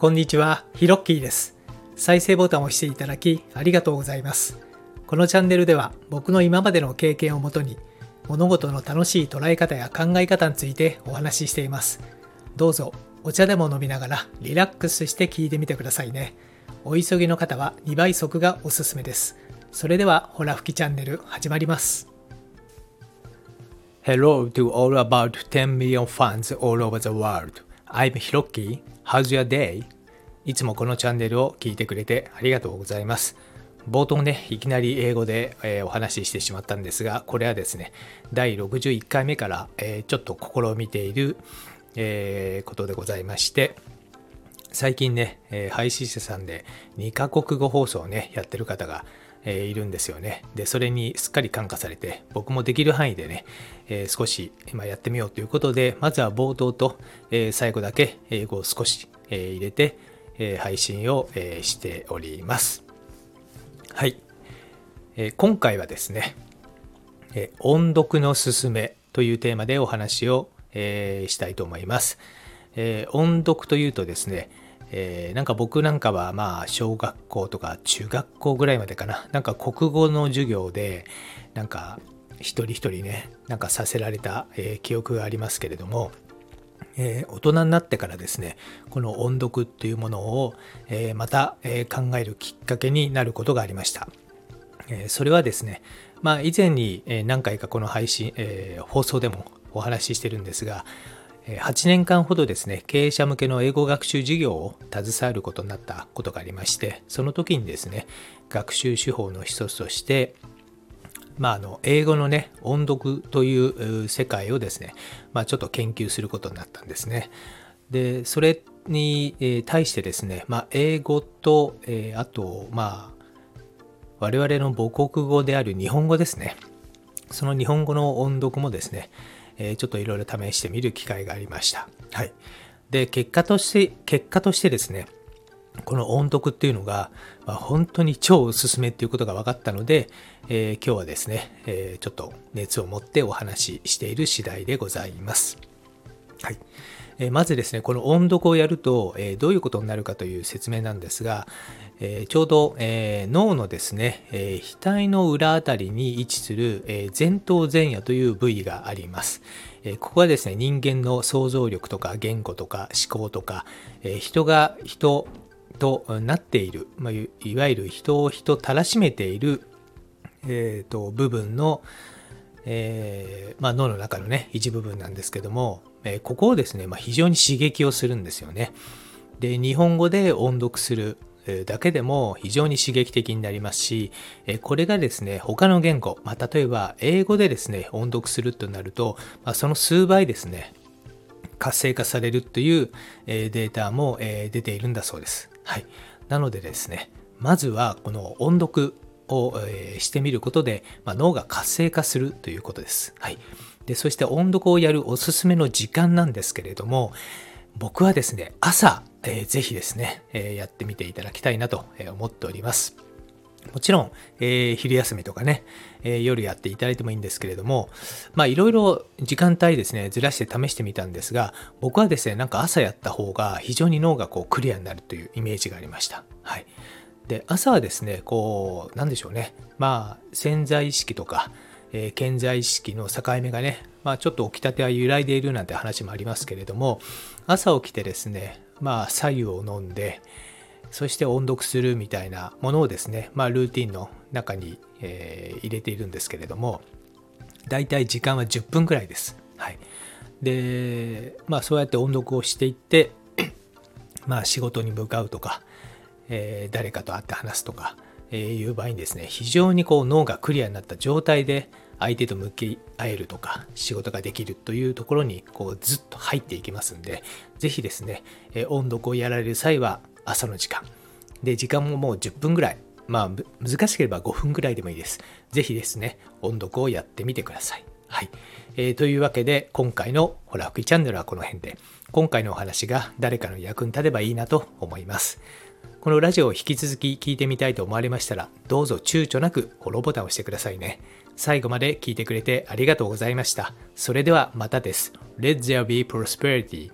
こんにちは、ヒロッキーです。再生ボタンを押していただきありがとうございます。このチャンネルでは僕の今までの経験をもとに物事の楽しい捉え方や考え方についてお話ししています。どうぞお茶でも飲みながらリラックスして聞いてみてくださいね。お急ぎの方は2倍速がおすすめです。それではほら吹きチャンネル始まります。Hello to all about 10 million fans all over the world. I'm Hiroki. How's your day? いつもこのチャンネルを聞いてくれてありがとうございます。冒頭ね、いきなり英語で、えーお話ししてしまったんですが、これはですね、第61回目から、えーちょっと試みている、えーことでございまして、最近ね、え配信者さんで2カ国語放送をね、やってる方が、えいるんですよね。で、それにすっかり感化されて、僕もできる範囲でね、え少し今やってみようということで、まずは冒頭と、え最後だけ英語を少し、え入れて、え配信を、えしております。はい。え今回はですね、え音読のすすめというテーマでお話を、えーしたいと思います。え音読というとですね、えーなんか僕なんかはまあ小学校とか中学校ぐらいまでかななんか国語の授業でなんか一人一人ねなんかさせられた、えー記憶がありますけれども、えー大人になってからですねこの音読っていうものを、えーまた、えー考えるきっかけになることがありました。えそれはですね、まあ、以前に何回かこの配信、え放送でもお話ししてるんですが、8年間ほどですね、経営者向けの英語学習事業を携わることになったことがありまして、その時にですね、学習手法の一つとして、まあ、あの英語のね音読という世界をですね、まあ、ちょっと研究することになったんですね。でそれに対してですね、まあ、英語と、えあとまあ我々の母国語である日本語ですねその日本語の音読もですね、えちょっといろいろ試してみる機会がありました。はい、で結果として結果としてですねこの音読っていうのが、まあ、本当に超おすすめっていうことが分かったので、えー今日はですね、えーちょっと熱を持ってお話ししている次第でございます。はい。えーまずですね、この音読をやると、えどういうことになるかという説明なんですが、えちょうど、え脳のですね、え額の裏あたりに位置する、え前頭前野という部位があります。えここはですね、人間の想像力とか言語とか思考とか、え人が人となっている、まあ、いわゆる人を人たらしめている、えーと部分の、えーまあ、脳の中のね一部分なんですけども、えーここをですね、まあ、非常に刺激をするんですよね。で日本語で音読するだけでも非常に刺激的になりますし、これがですね他の言語、まあ、例えば英語でですね音読するとなると、まあ、その数倍ですね活性化されるという、データも、出ているんだそうです。はい、なのでですねまずはこの音読を、えしてみることで、まあ、脳が活性化するということです。はい、でそして音読をやるおすすめの時間なんですけれども僕はですね朝、えーぜひですね、えーやってみていただきたいなと思っております。もちろん、えー昼休みとかね、えー夜やっていただいてもいいんですけれども、まあいろいろ時間帯ですね、ずらして試してみたんですが、僕はですね、なんか朝やった方が非常に脳がこうクリアになるというイメージがありました。はい。で、朝はですね、こう、なんでしょうね、まあ潜在意識とか、えー健在意識の境目がね、まあちょっと起きたては揺らいでいるなんて話もありますけれども、朝起きてですね、まあ白湯を飲んで、そして音読するみたいなものをですね、まあ、ルーティンの中に、えー入れているんですけれども、だいたい時間は10分くらいです。はい。で、まあ、そうやって音読をしていって、まあ、仕事に向かうとか、えー誰かと会って話すとか、えーいう場合にですね、非常にこう脳がクリアになった状態で相手と向き合えるとか、仕事ができるというところにこうずっと入っていきますんで、ぜひですね、え音読をやられる際は朝の時間。で、時間ももう10分ぐらい。まあ、難しければ5分ぐらいでもいいです。ぜひですね、音読をやってみてください。はい。えーというわけで、今回のほら吹きチャンネルはこの辺で、今回のお話が誰かの役に立てばいいなと思います。このラジオを引き続き聞いてみたいと思われましたら、どうぞ躊躇なくフォローボタンを押してくださいね。最後まで聞いてくれてありがとうございました。それではまたです。Let there be prosperity.